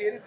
in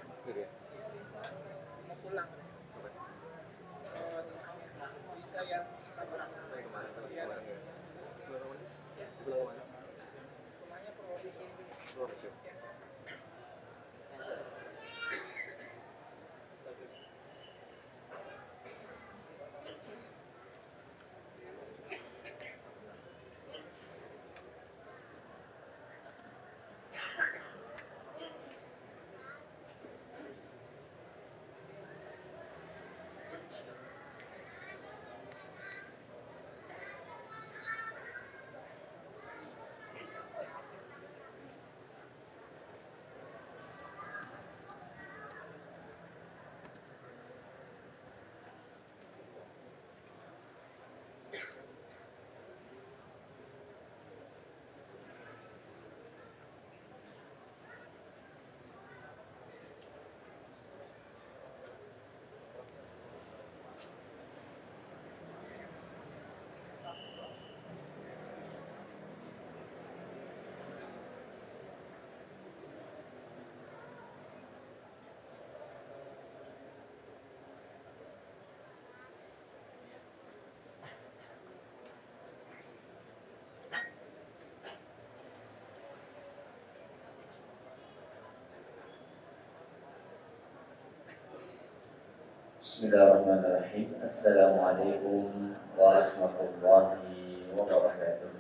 Bismillahirrahmanirrahim Assalamualaikum warahmatullahi wabarakatuh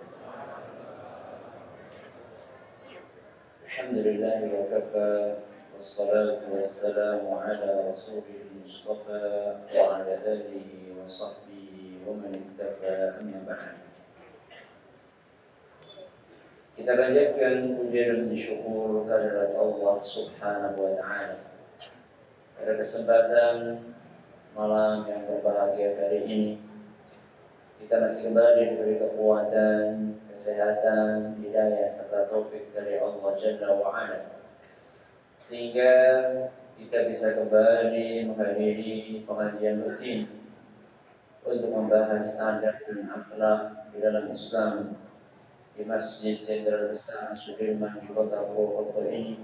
Alhamdulillah wa kafa Wassalatu wassalamu ala rasulil mustafa Wa ala alihi wa sahbihi wa man iktafa amma ba'd Kita lanjutkan pujian dan syukur kehadirat Allah Subhanahu wa taala. Pada kesempatan malam yang berbahagia kali ini kita masih kembali diberi kekuatan, kesehatan, hidayah serta taufik dari Allah Jalla wa. Sehingga kita bisa kembali menghadiri pengajian rutin untuk membahas adab dan akhlak di dalam Islam di Masjid Jenderal Besar Sudirman di Kota Purwokerto ini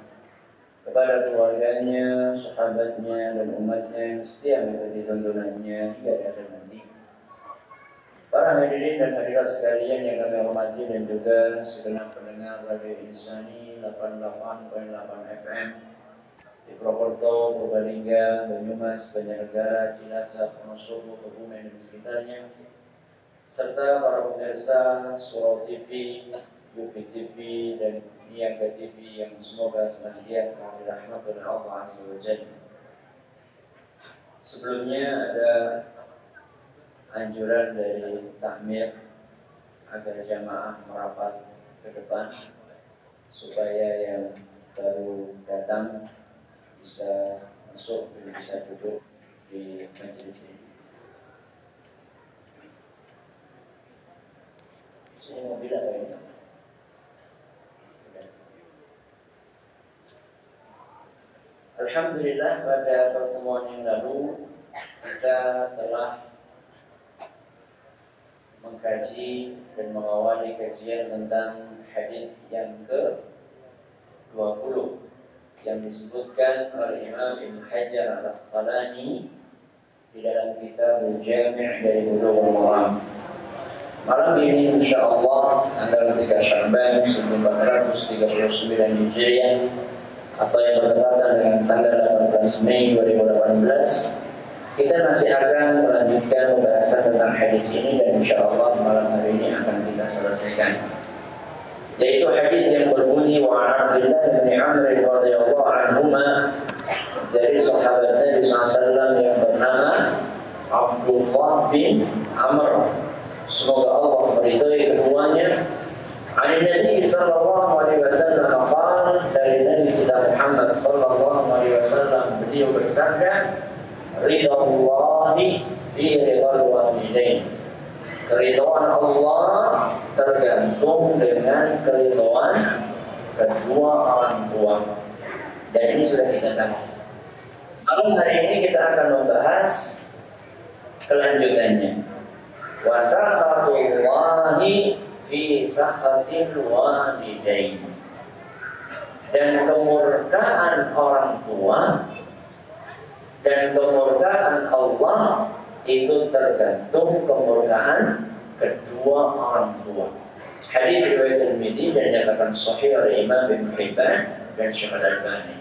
kepada keluarganya, sahabatnya, dan umatnya yang setia mengikuti tuntunannya hingga akhir nanti. Para hadirin dan hadirat sekalian yang kami hormati dan juga segenap pendengar Radio Insani 88.8 FM di Purwokerto, Purbalingga, Banyumas, Banjarnegara, Cilacap, Wonosobo, Kebumen dan sekitarnya, serta para pemirsa Surau TV, Yupi TV, dan Niaga TV yang semoga senantiasa dirahmati oleh Allah Azza wa Sebelumnya ada anjuran dari takmir agar jamaah merapat ke depan supaya yang baru datang bisa masuk dan bisa duduk di majelis ini. Sini mobil ada Alhamdulillah pada pertemuan yang lalu kita telah mengkaji dan mengawali kajian tentang hadis yang ke 20 yang disebutkan oleh Imam Ibn Hajar al-Asqalani di dalam kitab Jami' dari Bulughul Maram. Malam ini insya Allah tanggal 3 Sya'ban 1439 Hijriah atau yang bertepatan dengan tanggal 18 Mei 2018 kita masih akan melanjutkan pembahasan tentang hadis ini dan insya Allah malam hari ini akan kita selesaikan. Yaitu hadis yang berbunyi wa Abdullah bin Amr radhiyallahu anhuma dari sahabat Nabi SAW yang bernama Abdullah bin Amr. Semoga Allah meridhai keduanya Ani Nabi sallallahu alaihi wasallam qala dari Nabi kita Muhammad sallallahu alaihi wasallam beliau bersabda ridha Allah fi ridhal walidain Keridhaan Allah tergantung dengan keridhaan kedua orang tua. Dan ini sudah kita bahas. Lalu hari ini kita akan membahas kelanjutannya. Wasaqatullahi fi sahatil walidain. Dan kemurkaan orang tua dan kemurkaan Allah itu tergantung kemurkaan kedua orang tua. Hadis riwayat Tirmidzi dan dikatakan sahih oleh Imam Ibn Hibban dan Syekh Al-Albani.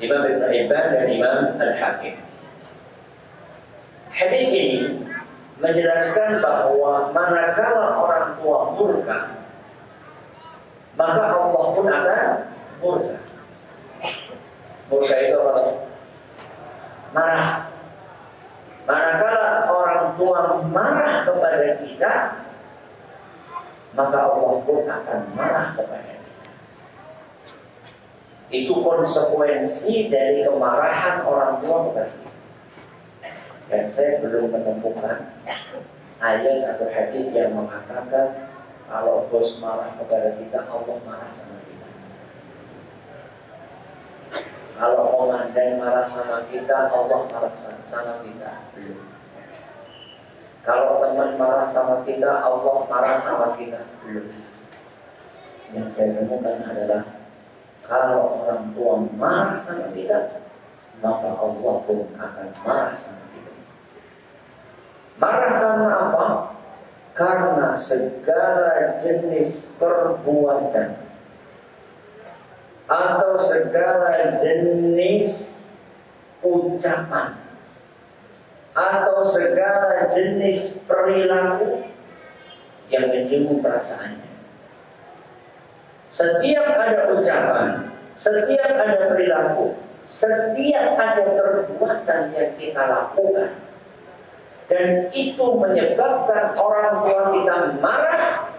Imam Ibn Hibban dan Imam Al-Hakim. Hadis ini menjelaskan bahwa manakala orang tua murka, maka Allah pun akan murka. Murka itu apa? Marah. Manakala orang tua marah kepada kita, maka Allah pun akan marah kepada kita. Itu konsekuensi dari kemarahan orang tua kepada kita. Dan saya belum menemukan ayat atau hadis yang mengatakan kalau bos marah kepada kita, Allah marah sama kita. Kalau komandan marah sama kita, Allah marah sama kita. Belum. Kalau teman marah sama kita, Allah marah sama kita. Belum. Yang saya temukan adalah kalau orang tua marah sama kita, maka Allah pun akan marah sama. Marah karena apa? Karena segala jenis perbuatan atau segala jenis ucapan atau segala jenis perilaku yang menyinggung perasaannya. Setiap ada ucapan, setiap ada perilaku, setiap ada perbuatan yang kita lakukan dan itu menyebabkan orang tua kita marah,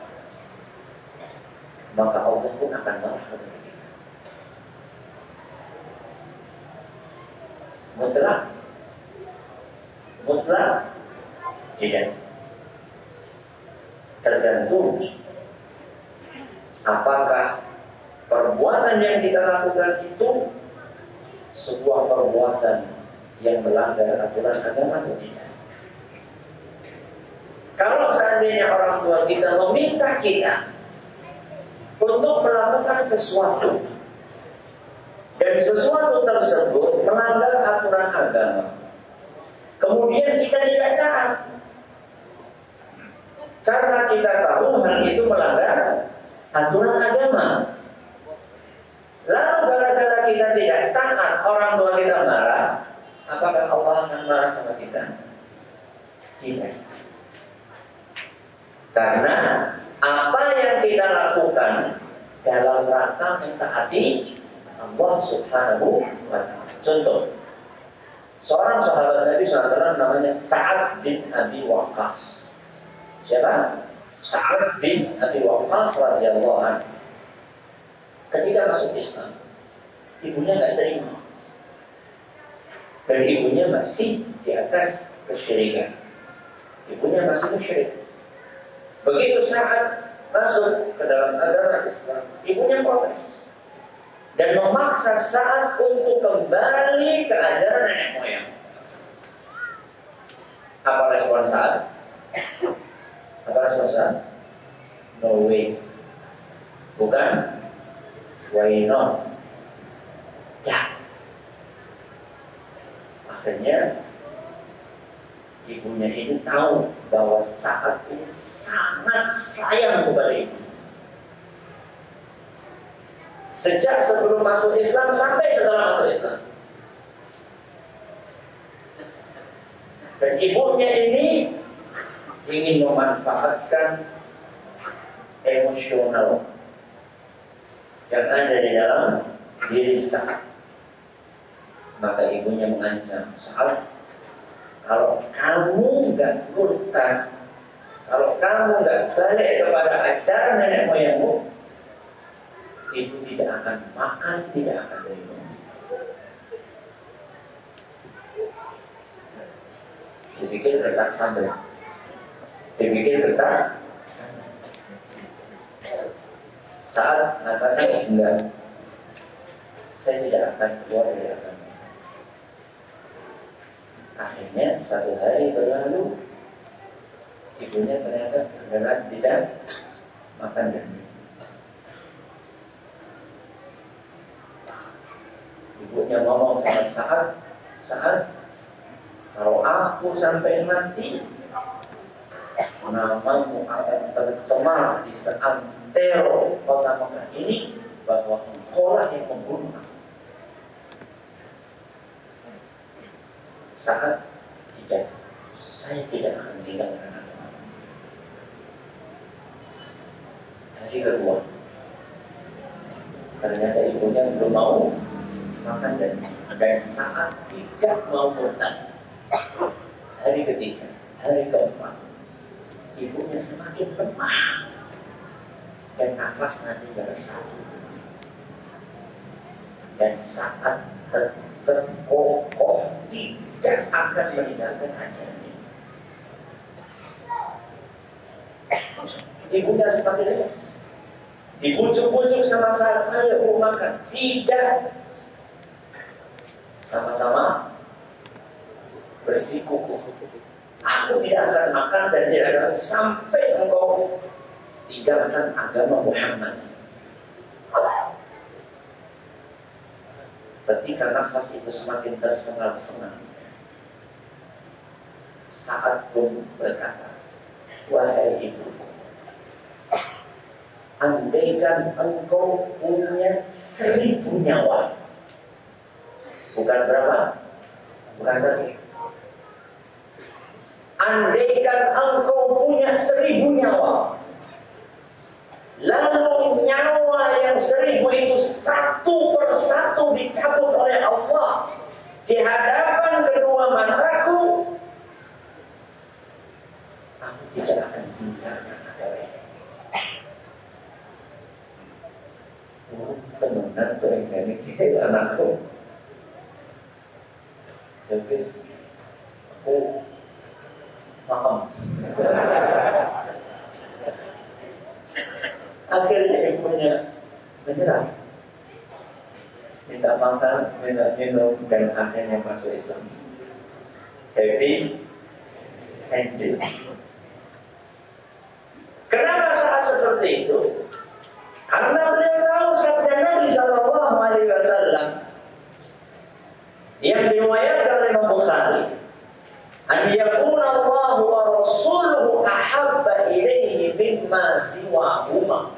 maka Allah pun akan marah kepada kita. mutlak mutlak tidak tergantung apakah perbuatan yang kita lakukan itu sebuah perbuatan yang melanggar aturan agama atau tidak. Kalau seandainya orang tua kita meminta kita untuk melakukan sesuatu dan sesuatu tersebut melanggar aturan agama. Kemudian kita tidak taat. Karena kita tahu hal itu melanggar aturan agama. Lalu gara-gara kita tidak taat, orang tua kita marah, apakah Allah akan marah sama kita? Tidak. Karena apa yang kita lakukan dalam rangka mentaati Allah Subhanahu wa taala. Contoh, seorang sahabat Nabi SAW namanya Sa'ad bin Abi Waqqas. Siapa? Sa'ad bin Abi Waqqas radhiyallahu anhu. Ketika masuk Islam, ibunya nggak terima. Dan ibunya masih di atas kesyirikan. Ibunya masih musyrik. Begitu saat masuk ke dalam agama Islam, ibunya protes dan memaksa saat untuk kembali ke ajaran nenek moyang. Apa respon saat? Apa respon saat? No way. Bukan? Why not? Ya. Akhirnya ibunya ini tahu bahwa saat ini sangat sayang kepada ibu. Sejak sebelum masuk Islam sampai setelah masuk Islam. Dan ibunya ini ingin memanfaatkan emosional yang ada di dalam diri saat. Maka ibunya mengancam saat kalau kamu nggak murtad Kalau kamu nggak balik kepada ajaran nenek moyangmu, ibu tidak akan makan, tidak akan minum. Dipikir retak sambal. Dipikir retak saat mengatakan enggak saya tidak akan keluar dari agama akhirnya satu hari berlalu ibunya ternyata benar tidak makan dan ibunya ngomong sama saat saat kalau aku sampai mati namamu akan tercemar di seantero kota Mekah ini bahwa engkau lah yang membunuh Saat tidak, saya tidak akan meninggalkan agama. Hari kedua, ternyata ibunya belum mau makan dan dan saat tidak mau murtad. Hari ketiga, hari keempat, ibunya semakin lemah dan nafas nanti satu dan saat terkokoh tidak akan meninggalkan ajaran ini. Ibunya seperti lepas. Dibujuk-bujuk sama saat ayo makan. Tidak. Sama-sama bersikukuh. Aku tidak akan makan dan tidak akan sampai engkau tinggalkan agama Muhammad. Ketika nafas itu semakin tersengal-sengal, saat pun berkata, Wahai ibu, andaikan engkau punya seribu nyawa, bukan berapa? Bukan berapa? Andaikan engkau punya seribu nyawa Lalu nyawa yang seribu itu satu persatu dicabut oleh Allah Di hadapan kedua mataku Aku tidak akan tinggalkan agama ini anakku Tapi aku paham. Akhirnya ibunya menyerah. Minta makan, minta minum, dan akhirnya masuk Islam. Happy ending. Kenapa saat seperti itu? Karena beliau tahu sabda Nabi Shallallahu Alaihi Wasallam yang diriwayatkan oleh Imam Bukhari an yakuna Allah wa rasuluhu ahabba ilaihi mimma siwahuma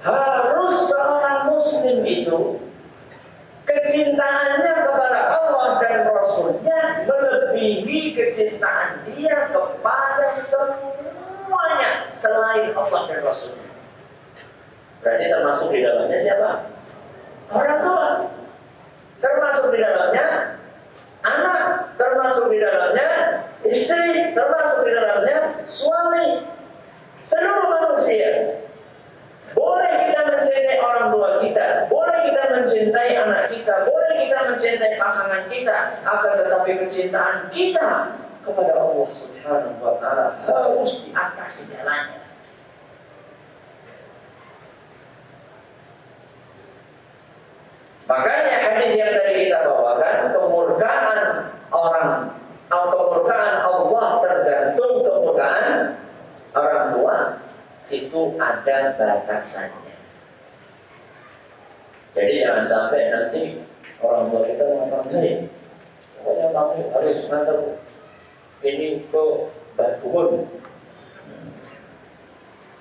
harus seorang muslim itu kecintaannya kepada Allah dan Rasulnya melebihi kecintaan dia kepada semuanya selain Allah dan Rasulnya. Berarti termasuk di dalamnya siapa? Orang tua. Termasuk di dalamnya anak, termasuk di dalamnya istri, termasuk di dalamnya suami. Seluruh manusia. Boleh kita mencintai orang tua kita, boleh kita mencintai anak kita, boleh kita mencintai pasangan kita, akan tetapi kecintaan kita kepada Allah Subhanahu wa taala harus di atas segalanya. Makanya hadis yang tadi kita bawakan kemurkaan orang atau kemurkaan Allah tergantung kemurkaan orang tua itu ada batasannya. Jadi jangan sampai nanti orang tua kita mengatakan, pokoknya kamu harus ngantar ini ke Batuan.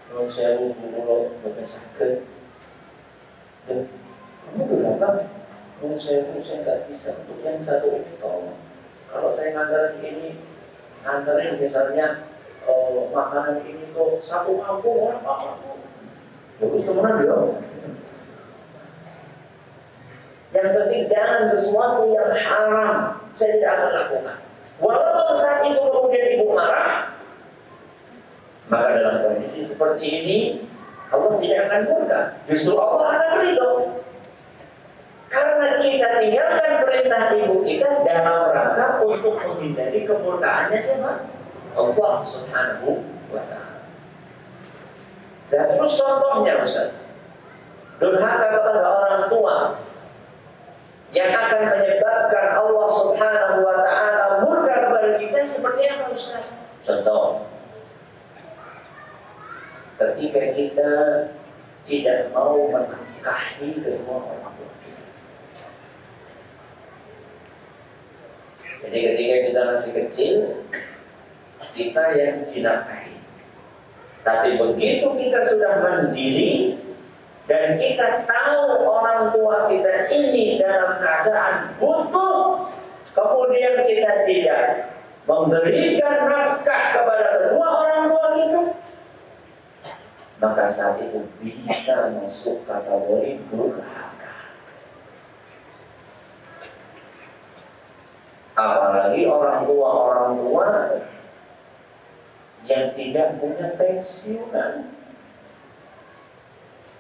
Kalau saya kalau bukan sakit, kamu berapa? Oh, saya saya nggak bisa untuk yang satu itu tolong. Kalau saya ngantar ini, nganterin misalnya uh, makanan ini tuh satu kampung orang apa Bagus ke mana dia? Yang penting jangan sesuatu yang haram saya tidak akan lakukan. Walaupun saat itu kemudian ibu marah, maka dalam kondisi seperti ini Allah tidak akan murka. Justru Allah akan ridho. Karena kita tinggalkan perintah ibu kita dalam rangka untuk menghindari kemurkaannya siapa? Allah Subhanahu wa taala. Dan terus contohnya Ustaz. Durhaka kepada orang tua yang akan menyebabkan Allah Subhanahu wa taala murka kepada kita seperti apa Ustaz? Contoh ketika kita tidak mau menafkahi kedua orang tua. Jadi ketika kita masih kecil, kita yang dinafkahi. Tapi begitu kita sudah mandiri dan kita tahu orang tua kita ini dalam keadaan butuh, kemudian kita tidak memberikan nafkah kepada kedua orang tua kita, maka saat itu bisa masuk kategori durhaka. Apalagi orang tua orang tua yang tidak punya pensiunan.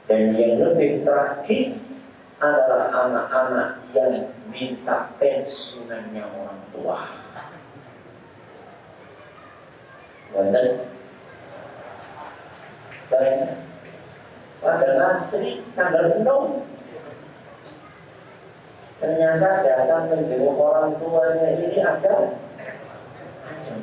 Dan yang lebih tragis adalah anak-anak yang minta pensiunannya orang tua. Benar? banyak. Pada Nasri tanggal 6 Ternyata datang menjenguk orang tuanya ini ada Ada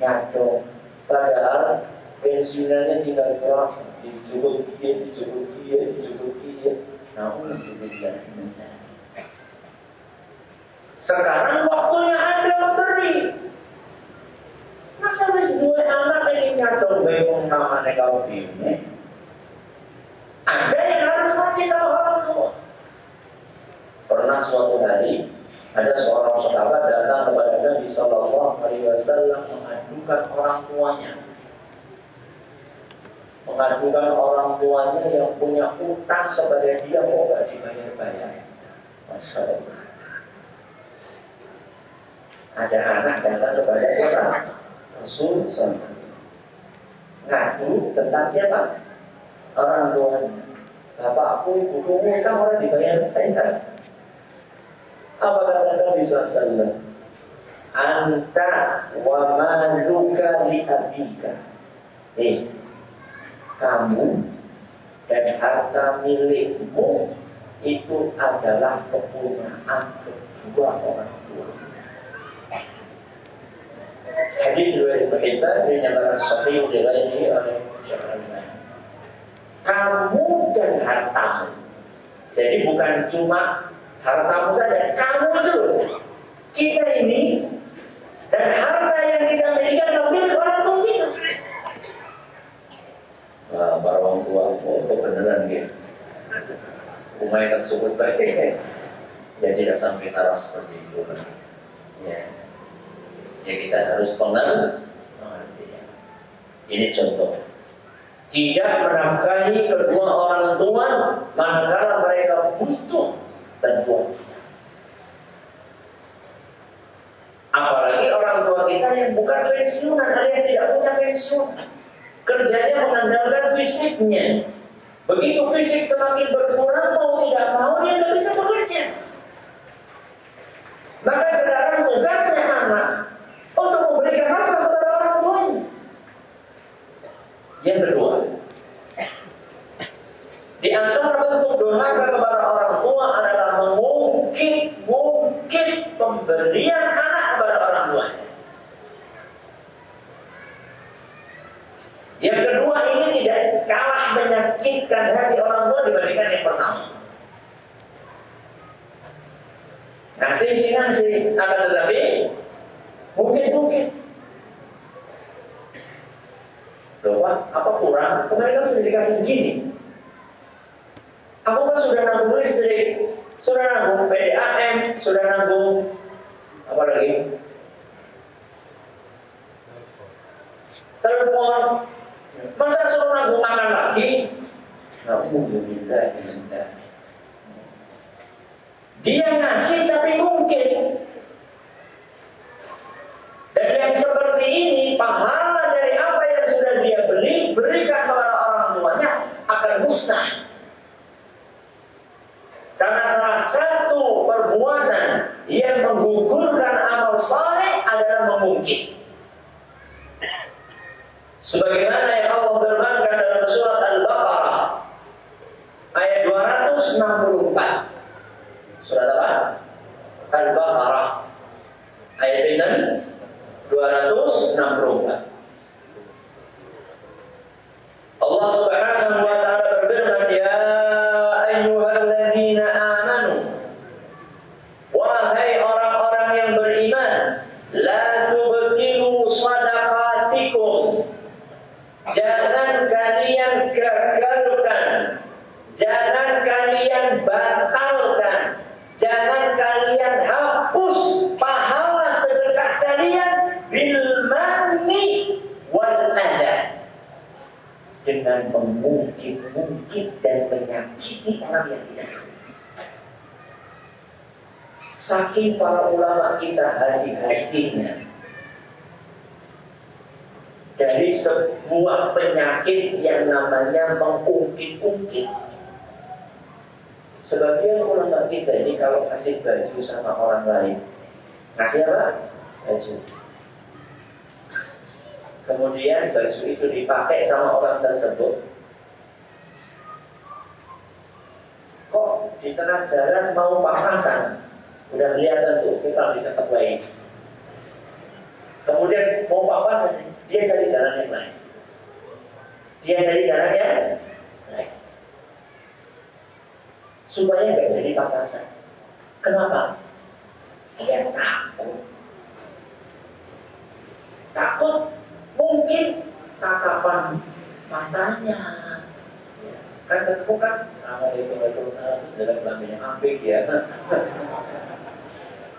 Ngaco Padahal pensiunannya tinggal berapa Dicukup dia, dicukup dia, dicukup dia Namun mencari Sekarang waktunya ada beri Masa wis dua anak ingin ngatur bengong namanya kau ini? Ada yang harus masih sama orang tua. Pernah suatu hari ada seorang sahabat datang kepada Nabi Shallallahu Alaihi Wasallam mengadukan orang tuanya, mengadukan orang tuanya yang punya utang kepada dia kok gak dibayar-bayar. Masya. Ada anak datang kepada siapa? Rasul SAW ngadu tentang siapa? Orang tuanya. Bapakku, ibuku, kan orang dibayar bayar. Apa kata Nabi SAW? Anta wa maluka li abika. Eh, kamu dan harta milikmu itu adalah kepunyaan kedua orang tua. Hadis riwayat Bukhari dinyatakan sahih ini oleh Kamu dan hartamu. Jadi bukan cuma hartamu saja, kamu itu. Kita ini dan harta yang kita miliki adalah milik orang tua kita. Wah, para orang tua, oh, beneran gitu. Umay tersebut baik. Ya tidak sampai taraf seperti itu. Ya ya kita harus pengen ini contoh tidak menafkahi kedua orang tua manakala mereka butuh bantuan apalagi orang tua kita yang bukan pensiunan alias tidak punya pensiun. Kerjanya mengandalkan fisiknya. Begitu fisik semakin berkurang mau tidak mau dia tidak bisa bekerja. Maka sekarang tugasnya anak untuk memberikan harta kepada orang tuanya. Yang kedua, di antara bentuk durhaka kepada orang mengungkit mungkin pemberian anak kepada orang tua. Yang kedua ini tidak kalah menyakitkan hati orang tua dibandingkan yang pertama. Nasi sih nasi, akan tetapi Mungkin mungkin. Pak, apa kurang? Kemarin kan sudah dikasih segini. Aku kan sudah nanggung listrik, sudah nanggung PDAM, sudah nanggung apa lagi? Telepon. Masa suruh nanggung makan lagi? Alhamdulillah. Dia ngasih tapi mungkin Dan yang seperti ini, pahala dari apa yang sudah dia beli, berikan kepada orang tuanya, akan musnah. Karena salah satu perbuatan yang menggugurkan amal saleh adalah mengungkit. Sebagaimana yang Allah berfirman dalam surat Al-Baqarah ayat 264. Surat apa? Al-Baqarah ayat ini 264. Allah Subhanahu wa taala berfirman, "Ya ayyuhalladzina amanu" Wahai orang-orang yang beriman, la tubtilu sadaqatikum. Jangan kalian gagalkan. Jangan kalian batalkan. Jangan kalian hapus pahala sedekah kalian bil manni wal adha dengan memungkit-mungkit dan menyakiti orang yang tidak. Saking para ulama kita hati-hatinya dari sebuah penyakit yang namanya mengungkit-ungkit. Sebagian ulama kita ini kalau kasih baju sama orang lain, kasih apa? Baju. Kemudian baju itu dipakai sama orang tersebut. Kok di tengah jalan mau papasan? Udah kelihatan tuh, kita bisa kebaik. Kemudian mau papasan, dia cari jalan yang lain. Dia cari jalan yang lain. Supaya nggak jadi papasan. Kenapa? Dia takut. Takut mungkin tatapan matanya ya, kan ketemu kan Assalamualaikum Waalaikumsalam dalam kelaminnya apik ya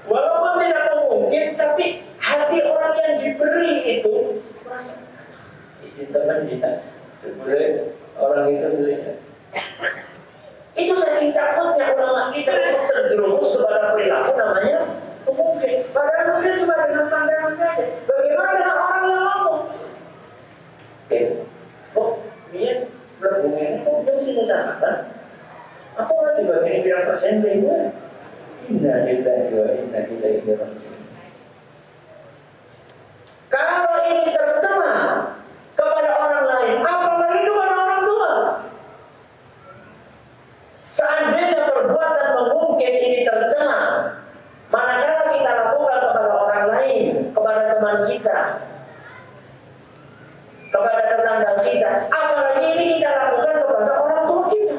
walaupun tidak mungkin tapi hati orang yang diberi itu merasa isi teman kita sebenarnya orang itu sebenarnya itu saking takutnya ulama kita untuk terjerumus kepada perilaku namanya mungkin padahal mungkin cuma dengan pandangan saja bagaimana dengan orang yang ngomong oke kok dia berbunyi kok dia sini sana kan aku lagi bagian bilang persen gue Inna lillahi wa inna ilaihi raji'un kalau ini tercela kepada orang lain apalagi kepada orang tua seandainya perbuatan mengungkit ini tercela manakala kita lakukan kepada orang lain kepada teman kita kita apalagi ini kita lakukan kepada orang tua kita.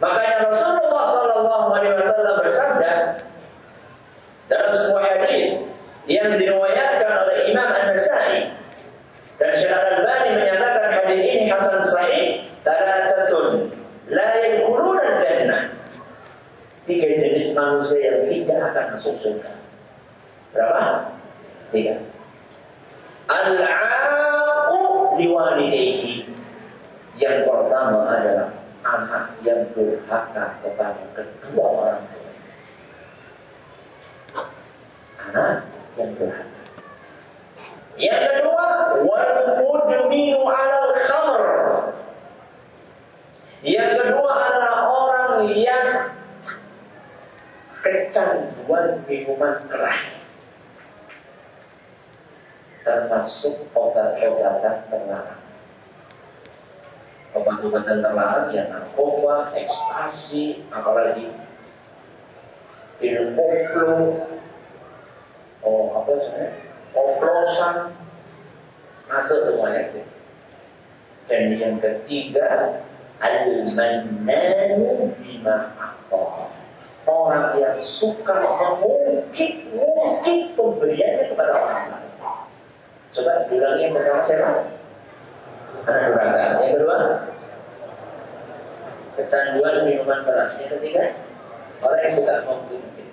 Makanya Rasulullah Shallallahu Alaihi Wasallam bersabda dalam sebuah hadis yang diriwayatkan oleh Imam An-Nasai dan Syekh Al-Albani menyatakan hadis ini hasan sahih thalathatun la yadkhuluna jannah tiga jenis manusia yang tidak akan masuk surga. Berapa? tiga Al-aqu liwalidayhi. Yang pertama adalah anak yang durhaka kepada kedua orang tua. Anak yang durhaka. Yang kedua, wal mudminu 'alal khamr. Yang kedua adalah orang yang kecanduan minuman keras termasuk obat-obatan terlarang. Obat-obatan terlarang ya narkoba, ekstasi, apalagi pil koplo, oh apa sebenarnya, oplosan, masuk semuanya sih. Dan yang ketiga, al-mannanu bima Orang yang suka mengungkit-ungkit pemberiannya kepada orang lain. Coba bilang yang pertama siapa? Anak durhaka. Yang kedua, kecanduan minuman keras. Yang ketiga, orang yang suka mengungkit.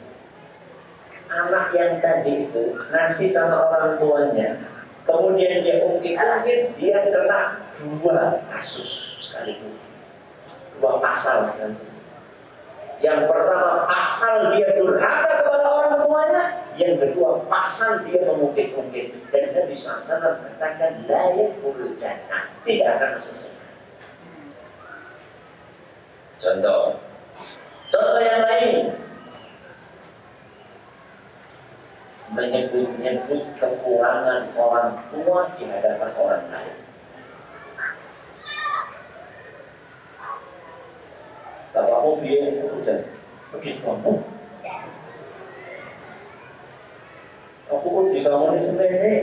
Anak yang tadi itu ngasih sama orang tuanya, kemudian dia ungkit-ungkit, dia kena dua kasus sekaligus, dua pasal. Yang pertama pasal dia durhaka kepada orang tuanya, yang kedua pasal dia mengungkit-ungkit dan Nabi SAW katakan layak bulu jannah tidak akan masuk. Contoh, contoh yang lain menyebut-nyebut kekurangan orang tua di hadapan orang lain. Bapakmu biar itu udah begitu kamu. Aku pun di kamu ini sebenarnya.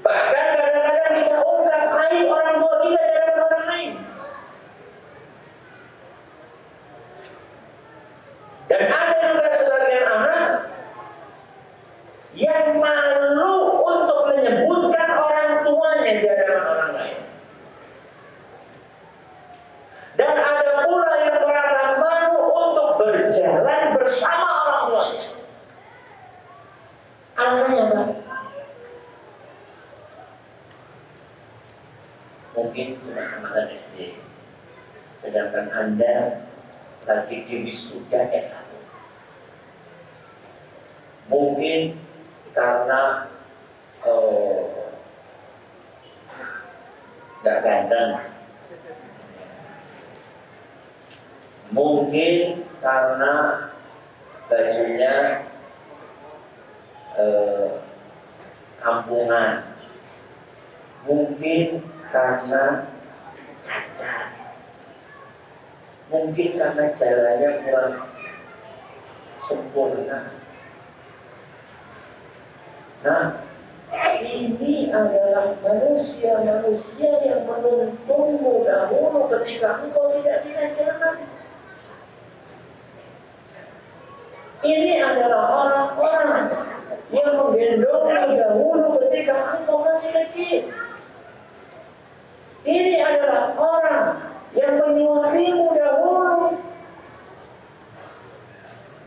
Bahkan kadang-kadang kita ungkap aib orang tua kita dalam orang lain. Dan ada juga sebagian anak yang malu untuk menyebutkan orang tuanya di hadapan orang lain. Dan ada pula yang merasa malu untuk berjalan bersama orang tuanya. Alasannya apa? Mungkin cuma tamatan SD. Sedangkan Anda lagi di wisuda S1. Mungkin karena nggak uh, ganteng Mungkin karena bajunya eh, kampungan. Mungkin karena cacat. Mungkin karena jalannya kurang sempurna. Nah, ini adalah manusia-manusia yang menuntunmu dahulu ketika engkau tidak bisa jalan. Ini adalah orang-orang yang menggendongmu dahulu ketika engkau masih kecil. Ini adalah orang yang menyuapimu dahulu.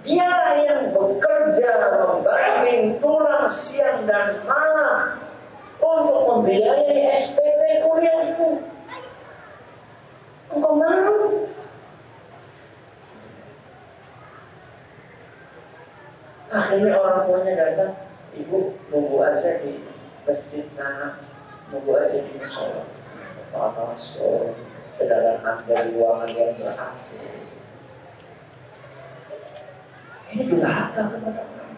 Dialah yang bekerja membanting tulang siang dan malam untuk membiayai SPP kuliahmu. Engkau malu? Akhirnya orang tuanya datang, ibu nunggu aja di masjid sana, nunggu aja di musola. Masuk, sedangkan anda di ruangan yang ber-AC. Ini durhaka kepada orang.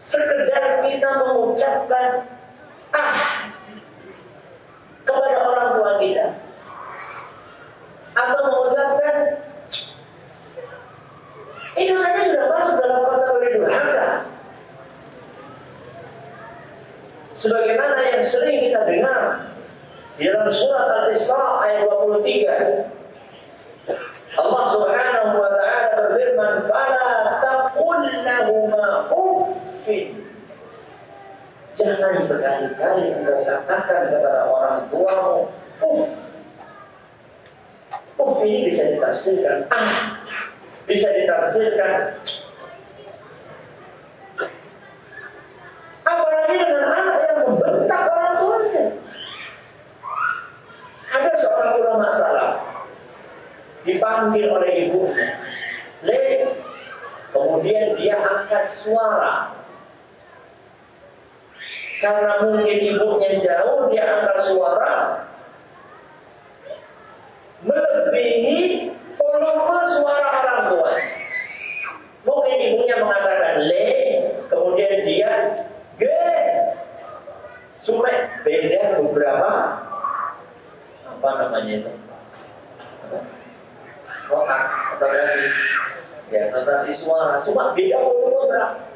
Sekedar kita mengucapkan ah kepada orang tua kita atau mengucapkan itu saja sudah masuk dalam kategori durhaka. Sebagaimana yang sering kita dengar di dalam surat Al-Isra ayat 23. Allah Subhanahu wa taala berfirman, "Fala taqul uffin." Jangan sekali-kali engkau katakan kepada orang tuamu, uff. Uff ini bisa ditafsirkan. Ah. Bisa ditafsirkan. Apalagi dengan anak yang membentak orang tuanya. Ada seorang ulama salah dipanggil oleh ibunya. Le kemudian dia angkat suara karena mungkin ibunya jauh dia angkat suara melebihi volume suara orang tua. Mungkin ibunya mengatakan le, kemudian dia g. Cuma beda beberapa apa namanya itu? Kotak berarti ya notasi suara. Cuma beda volume berapa?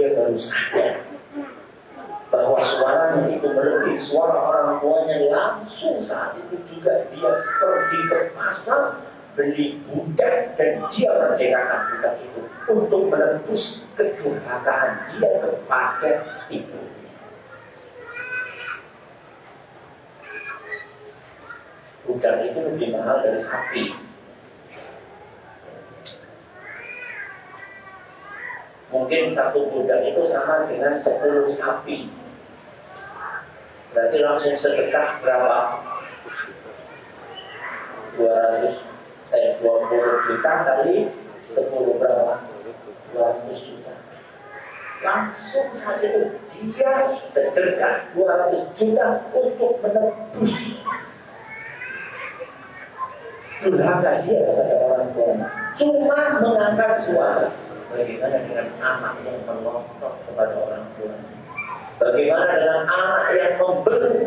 Dia baru sadar bahwa suaranya itu melebihi suara orang tuanya langsung saat itu juga dia pergi ke pasar beli budak dan dia merdekakan budak itu untuk menembus kedurhakaan dia kepada ibu. Budak itu lebih mahal dari sapi. Mungkin satu budak itu sama dengan sepuluh sapi. Berarti langsung sedekah berapa? 200 eh 20 juta kali 10 berapa? 200 juta. Langsung saat itu dia sedekah 200 juta untuk menebus durhaka dia kepada orang tua. Cuma mengangkat suara. Bagaimana dengan anak yang melontok kepada orang tua? Bagaimana dengan anak yang membentak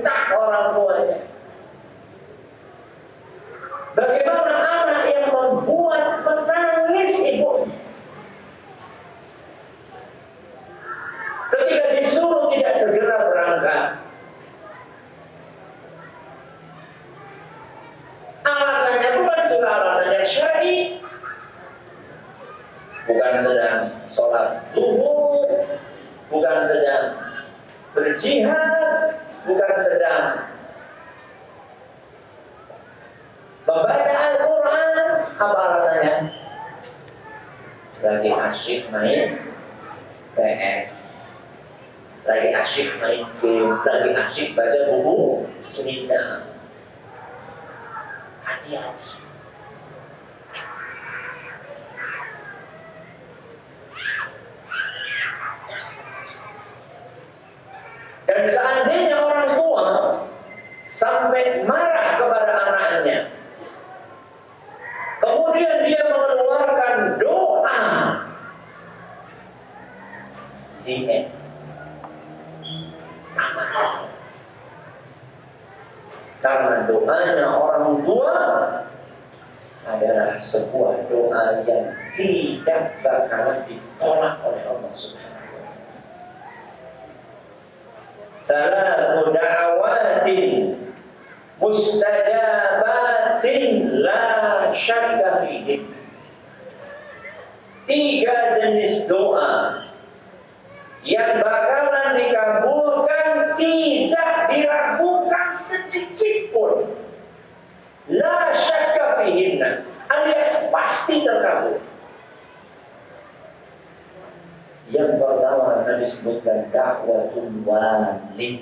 pertama Nabi sebutkan dakwatul walid.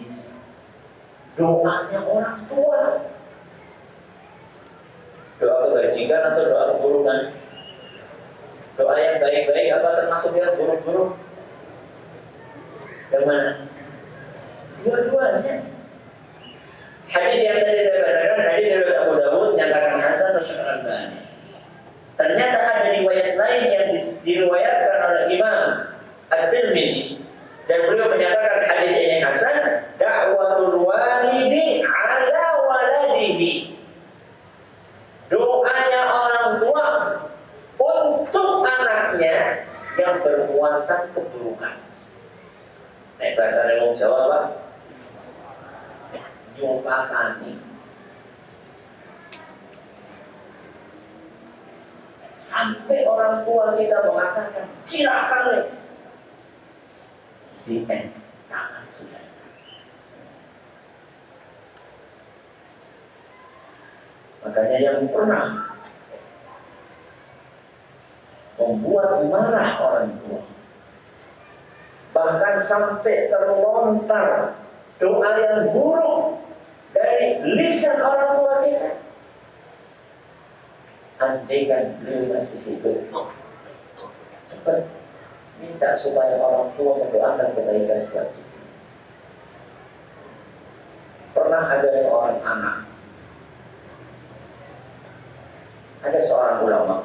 Doanya orang tua. Doa kebajikan atau doa keburukan? Doa yang baik-baik apa termasuk yang buruk-buruk? Yang mana? Dua-duanya. Hadis yang tadi saya bacakan, hadis dari Abu Dawud nyatakan Hasan atau Albani. Ternyata ada riwayat lain yang diriwayatkan oleh Imam At-Tirmidzi dan beliau menyatakan hadis ini hasan dakwatul walidi ala waladihi doanya orang tua untuk anaknya yang bermuatan keburukan Nah, bahasa Wong Jawa apa? Nyopakani. Sampai orang tua kita mengatakan cilaka sudah. Makanya yang pernah membuat marah orang tua bahkan sampai terlontar doa yang buruk dari lisan orang tua kita. Andaikan beliau masih hidup, cepat minta supaya orang tua mendoakan kebaikan buat kita. Pernah ada seorang anak, ada seorang ulama,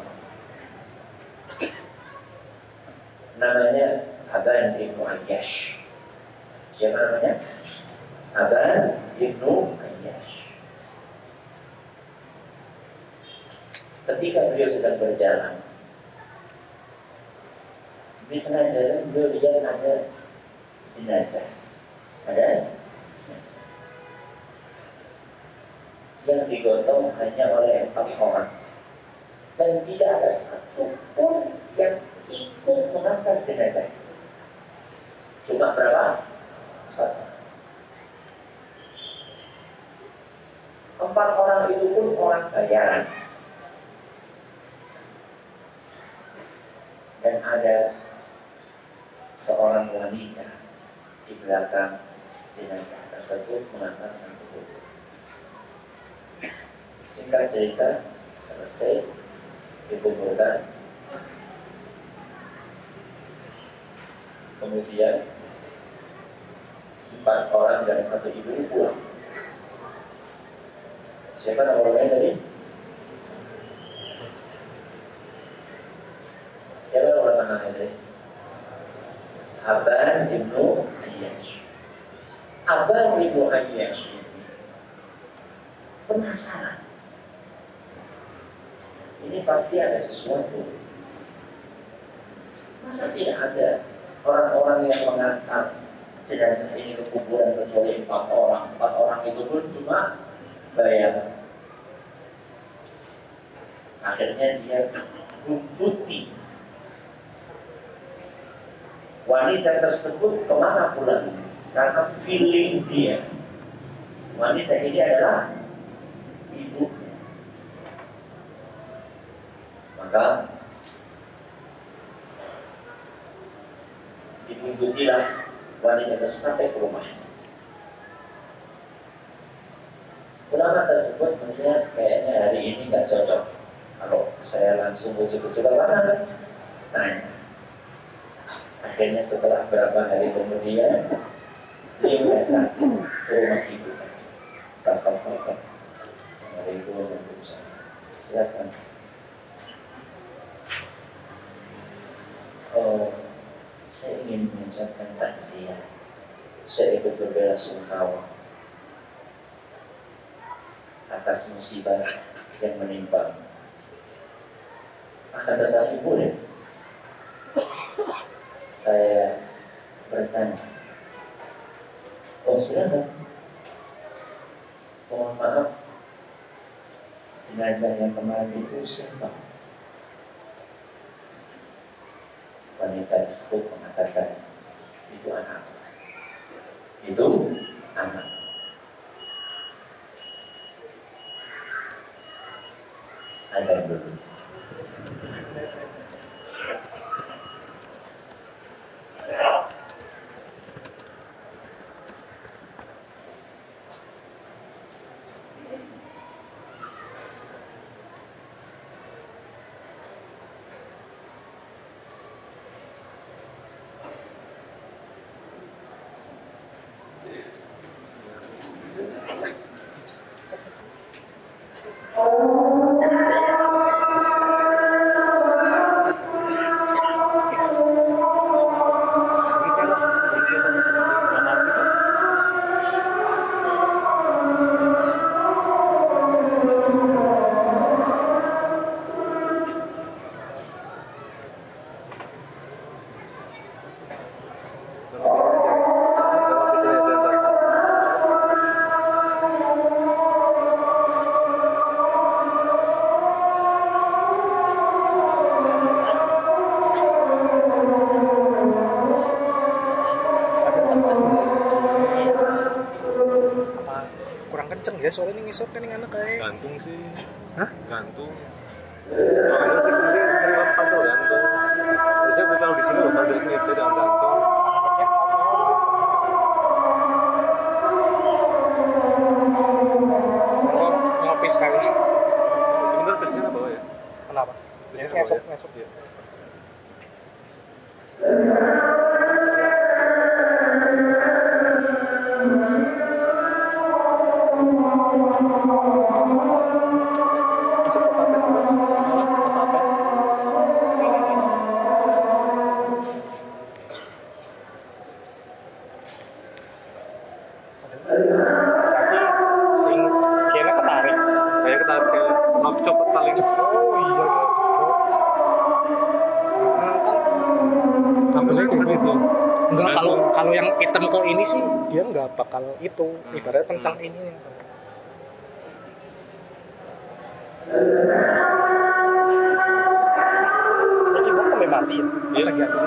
namanya Aban Ibnu Ayyash. Siapa namanya? Aban Ibnu Ayyash. Ketika beliau sedang berjalan, di tengah jalan beliau lihat ada jenazah. Ada. Yang digotong hanya oleh empat orang. Dan tidak ada satu pun yang ikut mengangkat jenazah. Cuma berapa? Empat. Empat orang itu pun orang bayaran. Dan ada seorang wanita di belakang jenazah tersebut mengantarkan tubuh. Singkat cerita, selesai dikumpulkan kemudian empat orang dan satu ibu pulang siapa nama orangnya tadi? siapa orang namanya tadi? Aban Ibnu Ayyash. Aban Ibnu Ayyash penasaran. Ini pasti ada sesuatu. Masa tidak ada orang-orang yang mengangkat jenazah ini ke kuburan kecuali empat orang? Empat orang itu pun cuma bayar. Akhirnya dia buntuti wanita tersebut ke mana pulang? Karena feeling dia. Wanita ini adalah ibu. Maka dibuntutilah wanita tersebut sampai ke rumah. Ulama tersebut melihat kayaknya hari ini nggak cocok. Kalau saya langsung ujuk-ujuk ke mana tanya akhirnya setelah beberapa hari kemudian dia datang ke rumah ibu. Bapak bapak Assalamualaikum warahmatullahi silakan. Oh saya ingin mengucapkan takziah. Saya ikut berbela sungkawa atas musibah yang menimpa. Akan tetapi boleh saya bertanya oh silakan mohon maaf. Jenazah yang kemarin itu siapa? Wanita tersebut mengatakan itu anak itu anak. Ada dulu apa ngisop kan anak kayak. Gantung sih. Hah? gantung Enggak kalau kalau yang hitam ke ini sih dia nggak bakal itu ibaratnya kencang Hmm. ini Berarti kok sampai mati ya? Masa Iya. gantung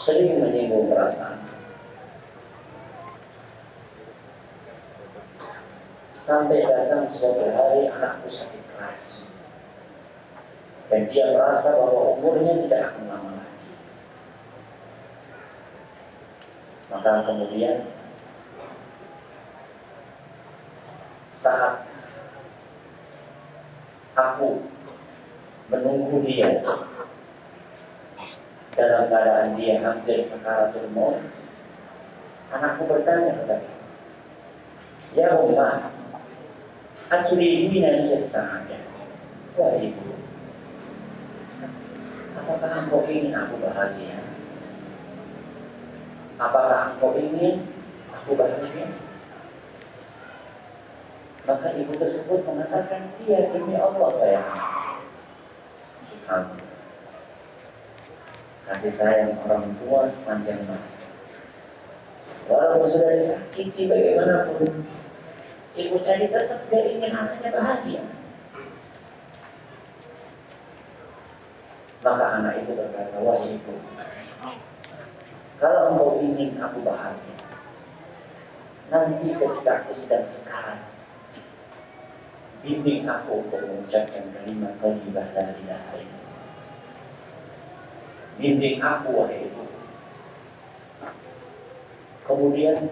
Sering menyinggung perasaan. Sampai datang suatu hari anakku sakit keras. Dan dia merasa bahwa umurnya tidak akan lama lagi. Maka kemudian saat aku menunggu dia dalam keadaan dia hampir sekaratul maut anakku bertanya kepada Ya Ummah Aturidina dia sahaja Wah ibu Apakah engkau ingin aku bahagia? Apakah engkau ingin aku bahagia? Maka ibu tersebut mengatakan, iya demi Allah saya. Subhanallah. Kasih sayang orang tua sepanjang masa. Walaupun sudah disakiti bagaimanapun, ibu tadi tetap dia ingin anaknya bahagia. Maka anak itu berkata, wah ibu, kalau engkau ingin aku bahagia, nanti ketika aku sedang sekarang, bimbing aku untuk mengucapkan kalimat thayyibah la ilaha. Bimbing aku wahai ibu. Kemudian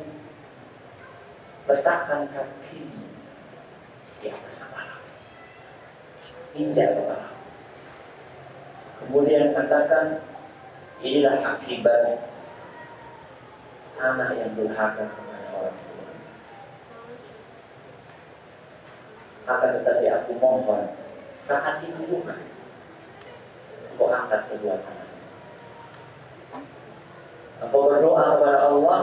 letakkan kaki di atas kepala. Injak kepala. Kemudian katakan inilah akibat anak yang durhaka kepada orang tua. Akan tetapi aku mohon saat itu juga engkau angkat kedua tangan. Engkau berdoa kepada Allah,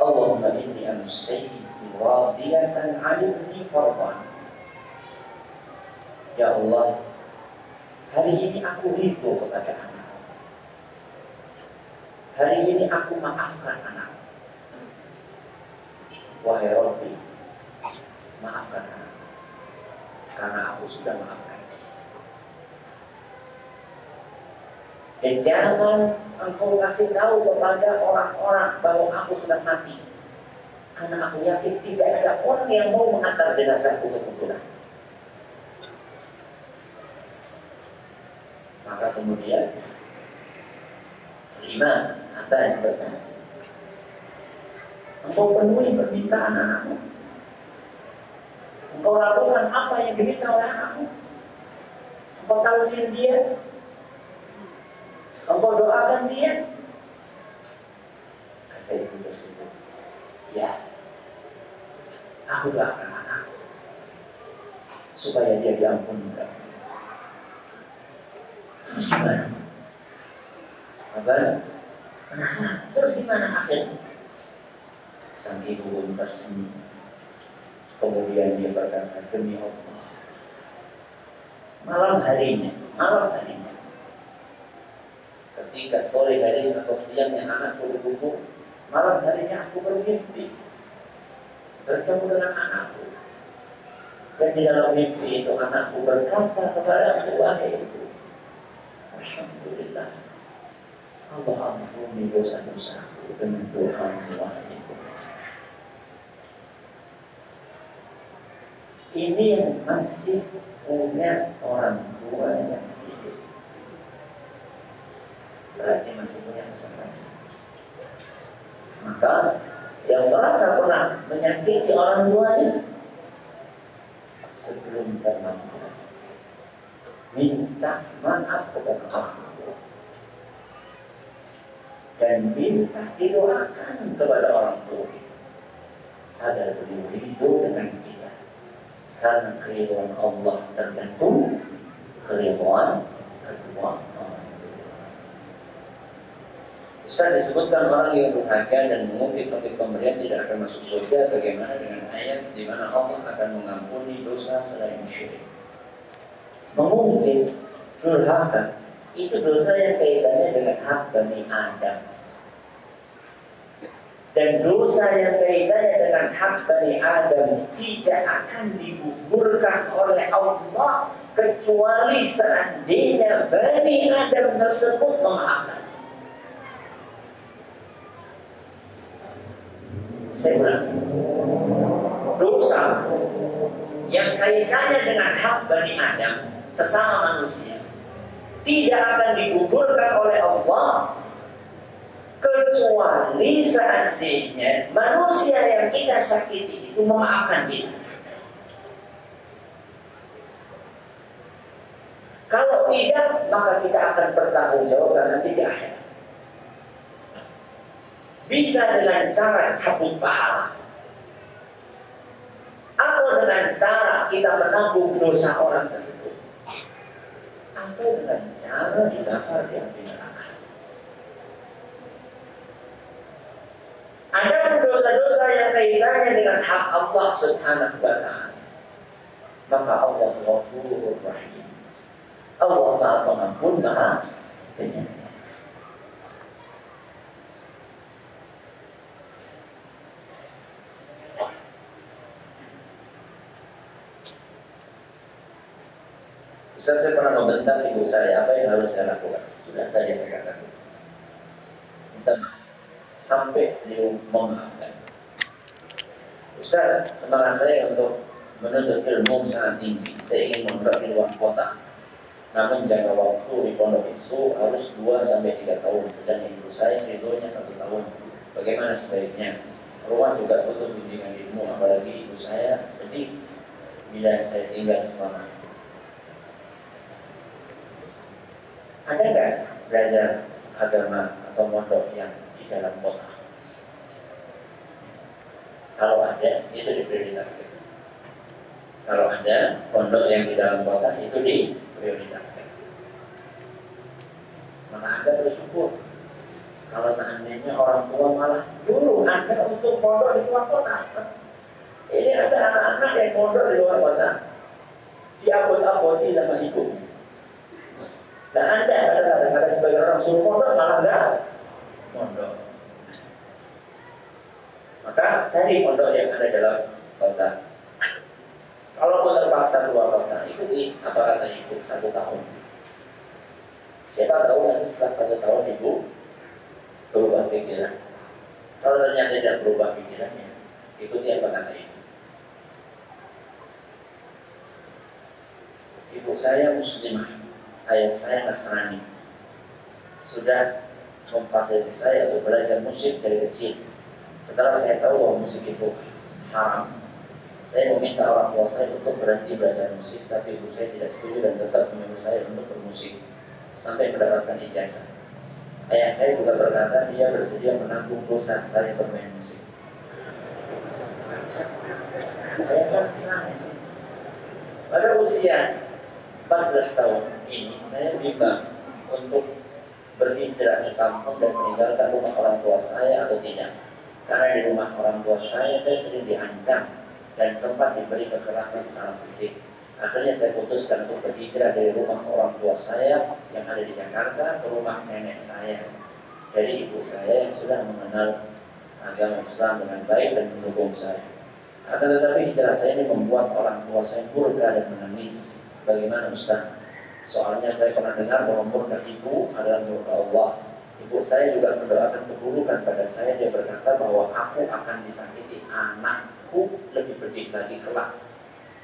Allahumma inni amsaytu radiyatan alimni farban. Ya Allah, hari ini aku ridho kepada anak. Hari ini aku maafkan anak. Wahai Rabbi, maafkan anak. Karena aku sudah maafkan. Dan jangan engkau kasih tahu kepada orang-orang bahwa aku sudah mati. Karena aku yakin tidak ada orang yang mau mengantar jenazahku ke kuburan. Maka kemudian lima apa yang bertanya? Engkau penuhi permintaan anakmu. Engkau lakukan apa yang diminta oleh anakmu. Engkau talkin dia. Engkau doakan dia. Kata ibu tersebut. Ya. Aku doakan anakku. Supaya dia diampunkan. Terus gimana? Abang penasaran. Terus gimana akhirnya? Sang ibu pun tersenyum. Kemudian dia berkata, demi Allah. Malam harinya, malam harinya. Ketika sore hari atau siangnya anakku berkumpul, malam harinya aku bermimpi. Bertemu dengan anakku. Dan di dalam mimpi itu anakku berkata kepada aku, wahai itu. Alhamdulillah. Allah ampuni dosa-dosaku dengan Tuhan wahai. Ini yang masih punya orang tua yang. Berarti masih punya kesempatan. Maka yang merasa pernah menyakiti orang tuanya sebelum terlambat minta maaf kepada orang tua. Dan minta didoakan kepada orang tua. Agar beliau ridho dengan kita. Karena keridhaan Allah tergantung keridhaan kedua orang Ustaz disebutkan orang yang durhaka dan mengungkit topik pemberian tidak akan masuk surga bagaimana dengan ayat di mana Allah akan mengampuni dosa selain syirik. Mengungkit durhaka itu dosa yang kaitannya dengan hak Bani Adam. Dan dosa yang kaitannya dengan hak Bani Adam tidak akan digugurkan oleh Allah kecuali seandainya Bani Adam tersebut memaafkan. Saya ulang. Dosa yang kaitannya dengan hak Bani Adam, sesama manusia, tidak akan digugurkan oleh Allah kecuali seandainya manusia yang kita sakiti itu memaafkan kita. Kalau tidak, maka kita akan bertanggung jawab nanti di akhirat. Bisa dengan cara cabut pahala. Atau dengan cara kita menanggung dosa orang tersebut. Atau dengan cara dibakar di neraka. Ada dosa-dosa yang kaitannya dengan hak Allah subhanahu wa ta'ala. Maka Allah ghafurur rahim. Allah maha pengampun, maha penyayang. Ustaz saya pernah membentak ibu saya, apa yang harus saya lakukan? Sudah tadi saya katakan. Minta sampai dia memaafkan. Ustaz, semangat saya untuk menuntut ilmu sangat tinggi. Saya ingin mondok di luar kota. Namun jangka waktu di pondok itu harus 2 sampai 3 tahun. Sedang ibu saya ridhonya satu tahun. Bagaimana sebaiknya? Rumah juga butuh bimbingan ilmu, apalagi ibu saya sedih bila saya tinggal selama Ada nggak belajar agama atau mondok yang di dalam kota? Kalau ada, itu diprioritaskan. Kalau ada pondok yang di dalam kota, itu diprioritaskan. Maka Anda bersyukur. Kalau seandainya orang tua malah dulu Anda untuk pondok di luar kota. Ini ada anak-anak yang pondok di luar kota. Diapot-apoti sama ibu. Dan Anda kadang-kadang ada sebagian orang suruh mondok malah enggak mondok. Maka cari pondok yang ada dalam kota. Kalau pun terpaksa keluar kota, ikuti apa kata ibu satu tahun. Siapa tahu nanti setelah satu tahun ibu berubah pikiran. Kalau ternyata tidak berubah pikirannya, ikuti apa kata ibu. Ibu saya muslimah ayah saya Nasrani sudah memfasilitasi saya untuk belajar musik dari kecil. Setelah saya tahu bahwa musik itu haram, saya meminta orang tua saya untuk berhenti belajar musik, tapi ibu saya tidak setuju dan tetap menyuruh saya untuk bermusik sampai mendapatkan ijazah. Ayah saya juga berkata dia bersedia menanggung dosa saya bermain musik. Saya kan Pada usia 14 tahun ini saya bimbang untuk berhijrah ke kampung dan meninggalkan rumah orang tua saya atau tidak. Karena di rumah orang tua saya, saya sering diancam dan sempat diberi kekerasan secara fisik. Akhirnya saya putuskan untuk berhijrah dari rumah orang tua saya yang ada di Jakarta ke rumah nenek saya. Jadi ibu saya yang sudah mengenal agama Islam dengan baik dan mendukung saya. Akan tetapi hijrah saya ini membuat orang tua saya murka dan menangis Bagaimana Ustaz? Soalnya saya pernah dengar bahwa murka ibu adalah murka Allah. Ibu saya juga mendoakan keburukan pada saya. Dia berkata bahwa aku akan disakiti anakku lebih pedih lagi kelak.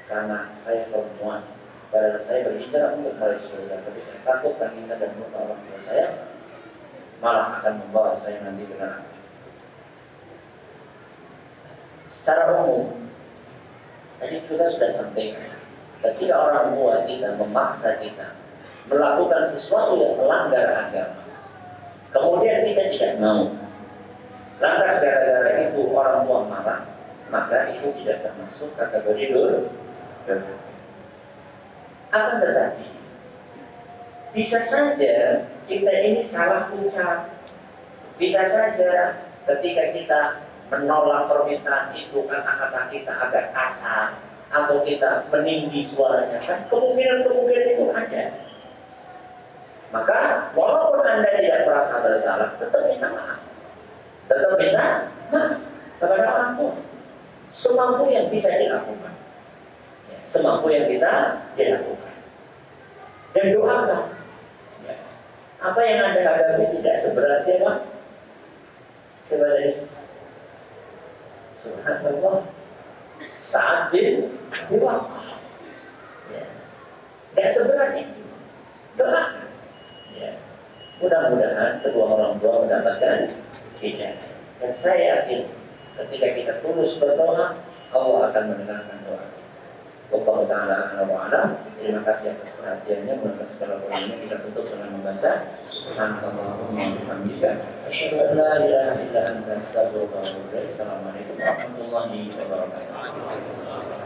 Karena saya perempuan. Padahal saya berhijrah untuk meraih surga. Tapi saya takut tangisan dan murka orang tua saya malah akan membawa saya nanti ke neraka. secara umum tadi kita sudah sampaikan ketika orang tua kita memaksa kita melakukan sesuatu yang melanggar agama kemudian kita tidak mau. Lantas gara-gara itu orang tua marah maka itu tidak termasuk kategori dulu akan tetapi bisa saja kita ini salah ucap. Bisa saja ketika kita menolak permintaan itu kata-kata kita agak kasar atau kita meninggi suaranya. Kan kemungkinan-kemungkinan itu ada. Maka walaupun anda tidak merasa bersalah tetap minta maaf. Tetap minta maaf kepada orang semampu yang bisa dilakukan. Ya, semampu yang bisa dilakukan. Dan doakan. Ya. apa yang anda hadapi tidak seberat siapa? Sebenarnya Subhanallah saat bin diwakaf. Ya. Gak seberat itu. Doakan. Ya. Mudah-mudahan kedua orang tua mendapatkan hidayah. Dan saya yakin ketika kita tulus berdoa, Allah akan mendengarkan doa. Allah Ta'ala alam Terima kasih atas perhatiannya Menurut segala ini kita tutup dengan membaca Subhanallahumma bihamdika. Assalamualaikum warahmatullahi wabarakatuh.